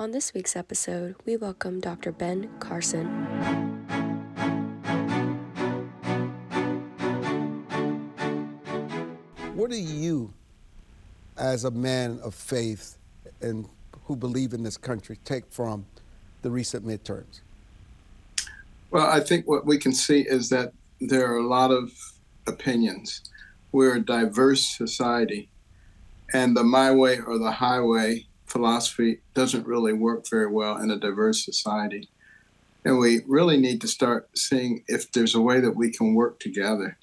On this week's episode, we welcome Dr. Ben Carson. What do you, as a man of faith and who believe in this country, take from the recent midterms? Well, I think what we can see is that there are a lot of opinions. We're a diverse society, and the my way or the highway philosophy doesn't really work very well in a diverse society. And we really need to start seeing if there's a way that we can work together.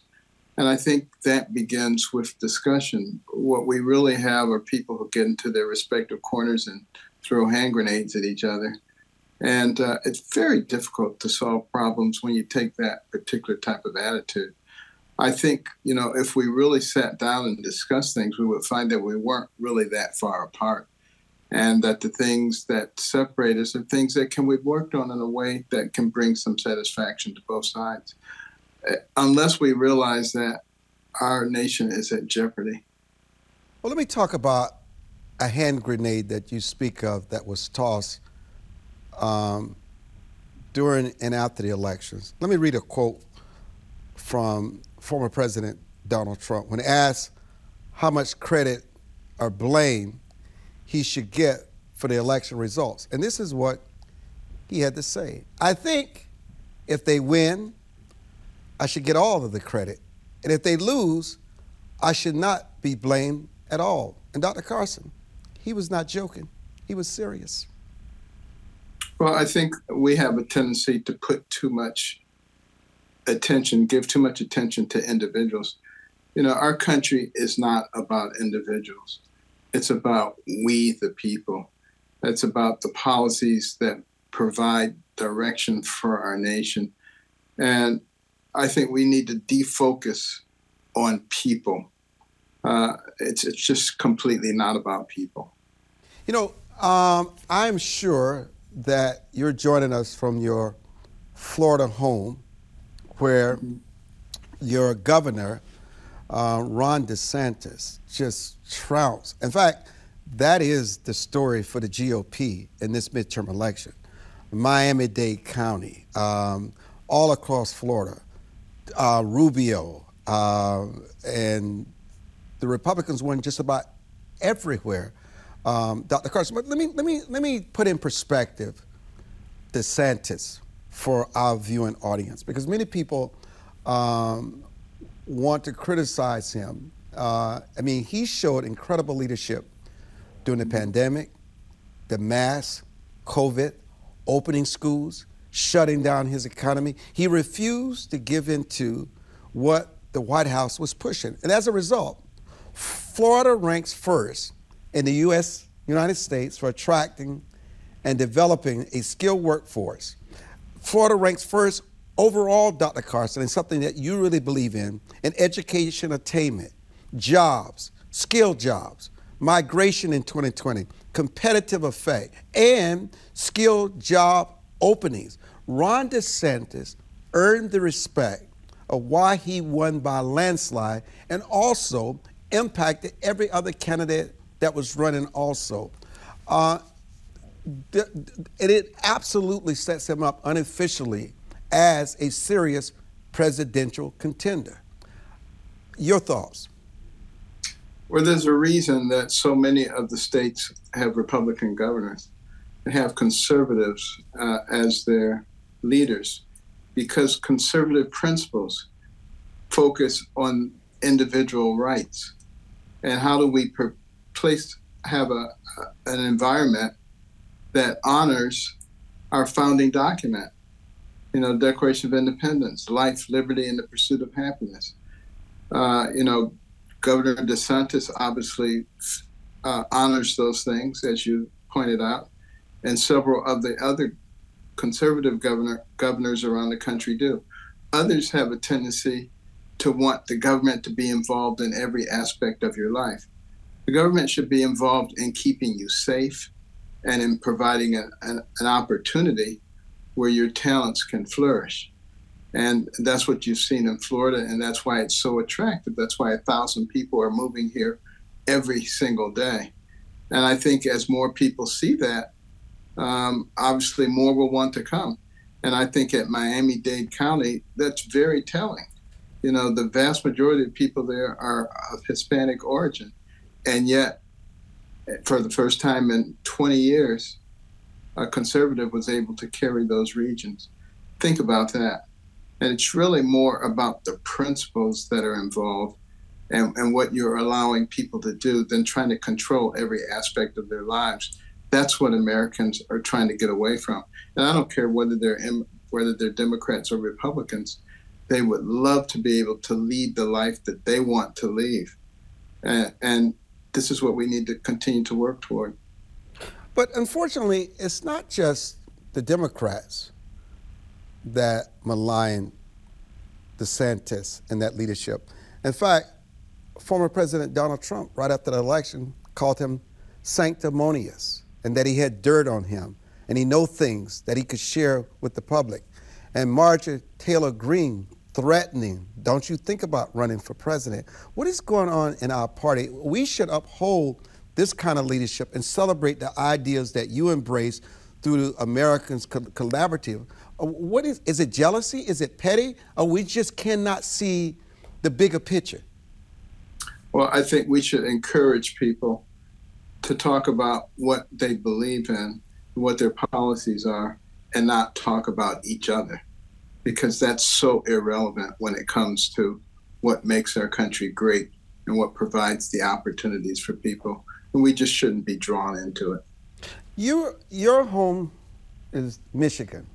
And I think that begins with discussion. What we really have are people who get into their respective corners and throw hand grenades at each other. And uh, it's very difficult to solve problems when you take that particular type of attitude. I think, you know, if we really sat down and discussed things, we would find that we weren't really that far apart and that the things that separate us are things that can be worked on in a way that can bring some satisfaction to both sides. Uh, unless we realize that our nation is at jeopardy. Well, let me talk about a hand grenade that you speak of that was tossed um, during and after the elections. Let me read a quote from former President Donald Trump when asked how much credit or blame he should get for the election results. And this is what he had to say I think if they win, I should get all of the credit. And if they lose, I should not be blamed at all. And Dr. Carson, he was not joking, he was serious. Well, I think we have a tendency to put too much attention, give too much attention to individuals. You know, our country is not about individuals. It's about we, the people. It's about the policies that provide direction for our nation. And I think we need to defocus on people. Uh, it's, it's just completely not about people. You know, um, I'm sure that you're joining us from your Florida home, where mm-hmm. your governor uh, Ron DeSantis just trounced. In fact, that is the story for the GOP in this midterm election. Miami Dade County, um, all across Florida, uh, Rubio, uh, and the Republicans won just about everywhere. Um, Dr. Carson, but let me let me let me put in perspective DeSantis for our viewing audience because many people um, want to criticize him. Uh, I mean, he showed incredible leadership during the pandemic, the mass, COVID, opening schools, shutting down his economy. He refused to give in to what the White House was pushing. And as a result, Florida ranks first in the US, United States for attracting and developing a skilled workforce. Florida ranks first overall, Dr. Carson, is something that you really believe in, in education attainment, jobs, skilled jobs, migration in 2020, competitive effect, and skilled job openings. Ron DeSantis earned the respect of why he won by landslide and also impacted every other candidate that was running also. Uh, and it absolutely sets him up unofficially as a serious presidential contender. Your thoughts? Well, there's a reason that so many of the states have Republican governors and have conservatives uh, as their leaders because conservative principles focus on individual rights. And how do we per- place, have a, an environment that honors our founding document? You know, Declaration of Independence, life, liberty, and the pursuit of happiness. Uh, you know, Governor DeSantis obviously uh, honors those things, as you pointed out, and several of the other conservative governor governors around the country do. Others have a tendency to want the government to be involved in every aspect of your life. The government should be involved in keeping you safe and in providing a, an, an opportunity where your talents can flourish. And that's what you've seen in Florida, and that's why it's so attractive. That's why a thousand people are moving here every single day. And I think as more people see that, um, obviously more will want to come. And I think at Miami Dade County, that's very telling. You know, the vast majority of people there are of Hispanic origin. And yet, for the first time in 20 years, a conservative was able to carry those regions. Think about that. And it's really more about the principles that are involved and, and what you're allowing people to do than trying to control every aspect of their lives. That's what Americans are trying to get away from. And I don't care whether they're in, whether they're Democrats or Republicans. They would love to be able to lead the life that they want to lead. And, and this is what we need to continue to work toward. But unfortunately, it's not just the Democrats that malign DeSantis and that leadership. In fact, former President Donald Trump, right after the election, called him sanctimonious and that he had dirt on him and he know things that he could share with the public. And Marjorie Taylor Greene threatening, don't you think about running for president. What is going on in our party? We should uphold this kind of leadership and celebrate the ideas that you embrace through the Americans Collaborative. Uh, what is, is it jealousy? Is it petty? Or we just cannot see the bigger picture? Well, I think we should encourage people to talk about what they believe in, what their policies are, and not talk about each other because that's so irrelevant when it comes to what makes our country great and what provides the opportunities for people. And we just shouldn't be drawn into it. Your, your home is Michigan.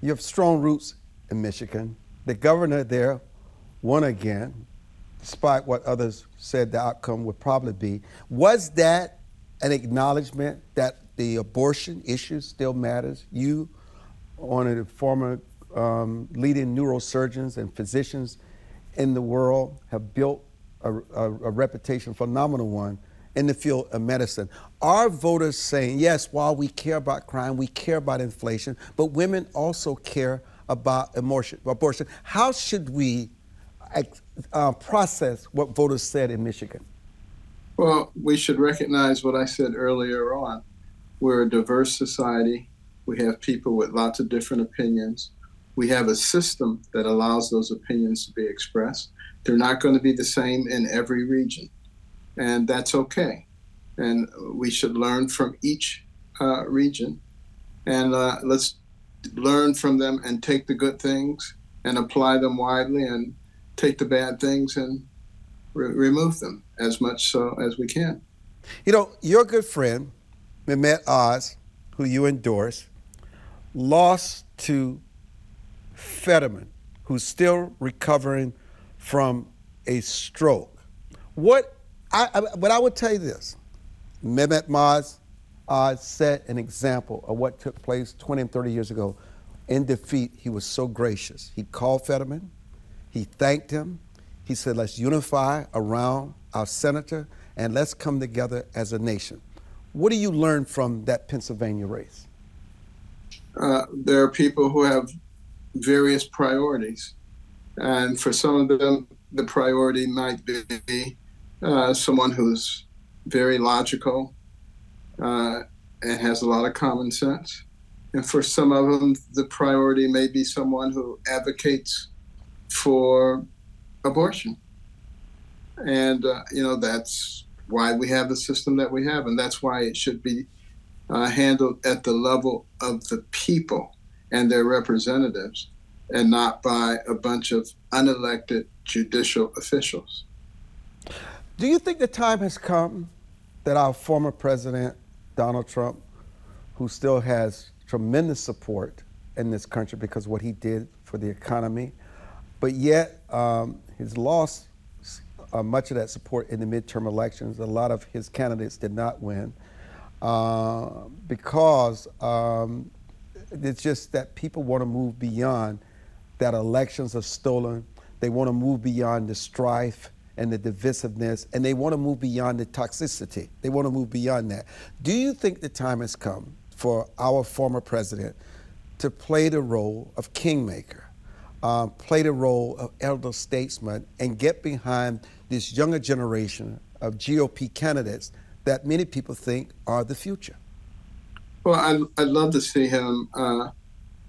You have strong roots in Michigan. The governor there won again, despite what others said the outcome would probably be. Was that an acknowledgement that the abortion issue still matters? You, one of the former um, leading neurosurgeons and physicians in the world, have built a, a, a reputation, phenomenal one, in the field of medicine. Are voters saying, yes, while we care about crime, we care about inflation, but women also care about abortion? abortion. How should we uh, process what voters said in Michigan? Well, we should recognize what I said earlier on. We're a diverse society. We have people with lots of different opinions. We have a system that allows those opinions to be expressed. They're not going to be the same in every region and that's okay. And we should learn from each uh, region, and uh, let's learn from them and take the good things and apply them widely, and take the bad things and re- remove them as much so as we can. You know, your good friend, Mehmet Oz, who you endorse, lost to Fetterman, who's still recovering from a stroke. What I, I, but I would tell you this Mehmet Oz uh, set an example of what took place 20 and 30 years ago. In defeat, he was so gracious. He called Fetterman, he thanked him. He said, Let's unify around our senator and let's come together as a nation. What do you learn from that Pennsylvania race? Uh, there are people who have various priorities. And for some of them, the priority might be uh, someone who's very logical uh, and has a lot of common sense. And for some of them, the priority may be someone who advocates for abortion. And, uh, you know, that's why we have the system that we have. And that's why it should be uh, handled at the level of the people and their representatives and not by a bunch of unelected judicial officials. Do you think the time has come that our former president, Donald Trump, who still has tremendous support in this country because of what he did for the economy, but yet um, he's lost uh, much of that support in the midterm elections. A lot of his candidates did not win uh, because um, it's just that people want to move beyond that elections are stolen. They want to move beyond the strife and the divisiveness, and they want to move beyond the toxicity. They want to move beyond that. Do you think the time has come for our former president to play the role of kingmaker, um, play the role of elder statesman, and get behind this younger generation of GOP candidates that many people think are the future? Well, I'd, I'd love to see him uh,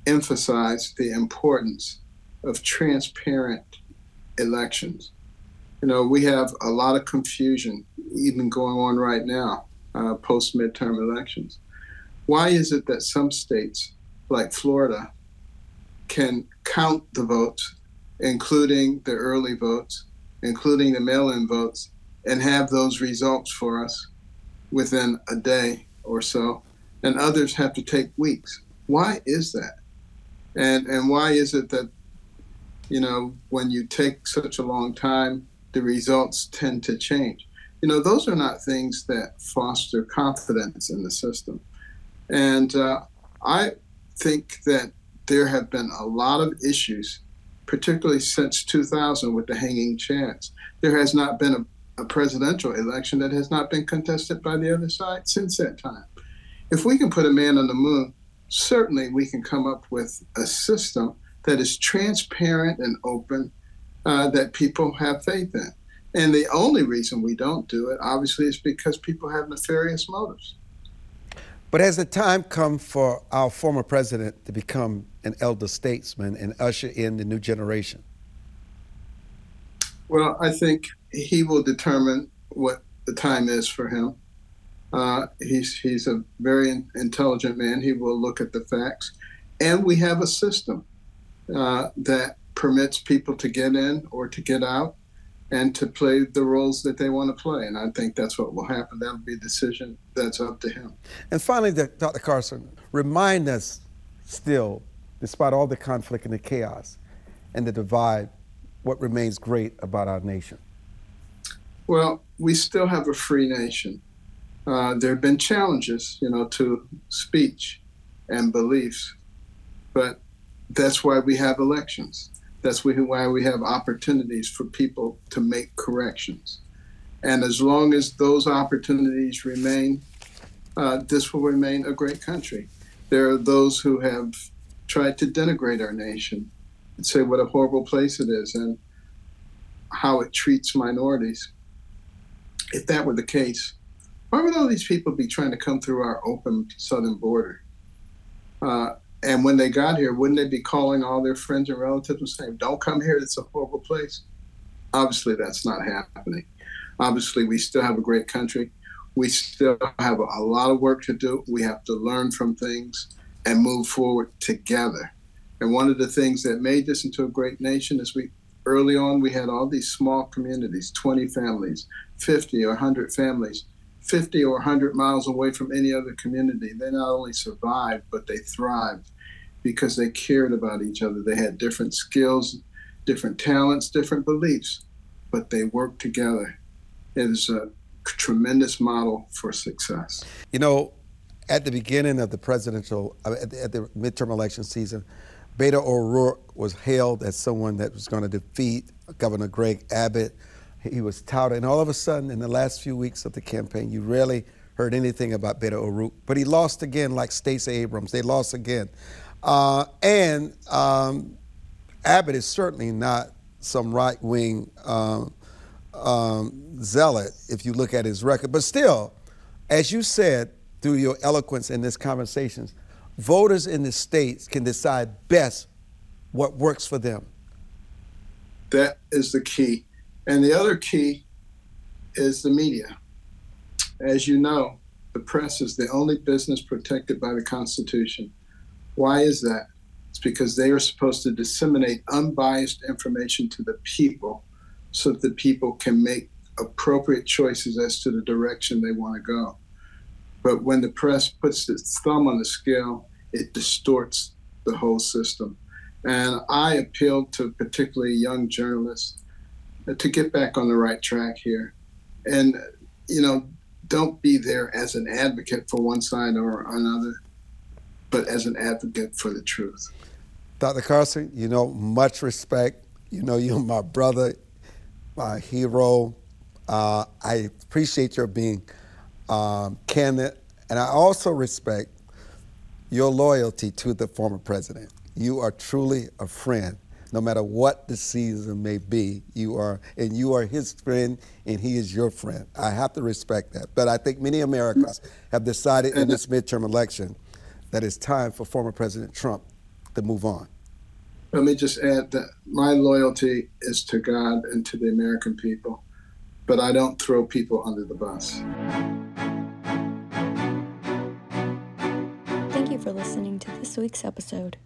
emphasize the importance of transparent elections. You know, we have a lot of confusion even going on right now, uh, post midterm elections. Why is it that some states, like Florida, can count the votes, including the early votes, including the mail in votes, and have those results for us within a day or so, and others have to take weeks? Why is that? And, and why is it that you know, when you take such a long time, the results tend to change. You know, those are not things that foster confidence in the system. And uh, I think that there have been a lot of issues, particularly since 2000 with the hanging chads. There has not been a, a presidential election that has not been contested by the other side since that time. If we can put a man on the moon, certainly we can come up with a system that is transparent and open uh, that people have faith in. And the only reason we don't do it, obviously, is because people have nefarious motives. But has the time come for our former president to become an elder statesman and usher in the new generation? Well, I think he will determine what the time is for him. Uh, he's he's a very intelligent man. He will look at the facts, and we have a system uh, that permits people to get in or to get out and to play the roles that they want to play. And I think that's what will happen. That'll be a decision that's up to him. And finally, Dr. Carson, remind us still, despite all the conflict and the chaos and the divide, what remains great about our nation? Well, we still have a free nation. Uh, there have been challenges, you know, to speech and beliefs, but that's why we have elections. That's why we have opportunities for people to make corrections. And as long as those opportunities remain, uh, this will remain a great country. There are those who have tried to denigrate our nation and say what a horrible place it is and how it treats minorities. If that were the case, why would all these people be trying to come through our open southern border? Uh, and when they got here, wouldn't they be calling all their friends and relatives and saying, "Don't come here. It's a horrible place." Obviously, that's not happening. Obviously, we still have a great country. We still have a, lot of work to do. We have to learn from things and move forward together. And one of the things that made this into a great nation is we early on we had all these small communities, 20 families, 50 or 100 families 50 or 100 miles away from any other community, they not only survived, but they thrived because they cared about each other. They had different skills, different talents, different beliefs, but they worked together. It is a tremendous model for success. You know, at the beginning of the presidential, uh, at the, at the midterm election season, Beto O'Rourke was hailed as someone that was going to defeat Governor Greg Abbott he was touted. And all of a sudden, in the last few weeks of the campaign, you rarely heard anything about Beto O'Rourke. But he lost again, like Stacey Abrams. They lost again. Uh, and um, Abbott is certainly not some right wing um, um, zealot if you look at his record. But still, as you said through your eloquence in this conversations, voters in the states can decide best what works for them. That is the key. And the other key is the media. As you know, the press is the only business protected by the Constitution. Why is that? It's because they are supposed to disseminate unbiased information to the people so that the people can make appropriate choices as to the direction they want to go. But when the press puts its thumb on the scale, it distorts the whole system. And I appeal to particularly young journalists to get back on the right track here. And, you know, don't be there as an advocate for one side or another, but as an advocate for the truth. Dr. Carson, you know, much respect. You know, you're my brother, my hero. Uh, I appreciate your being um, candid, and I also respect your loyalty to the former president. You are truly a friend no matter what the season may be, you are, and you are his friend, and he is your friend. I have to respect that. But I think many Americans have decided in this midterm election that it's time for former President Trump to move on? Let me just add that my loyalty is to God and to the American people, but I don't throw people under the bus. Thank you for listening to this week's episode.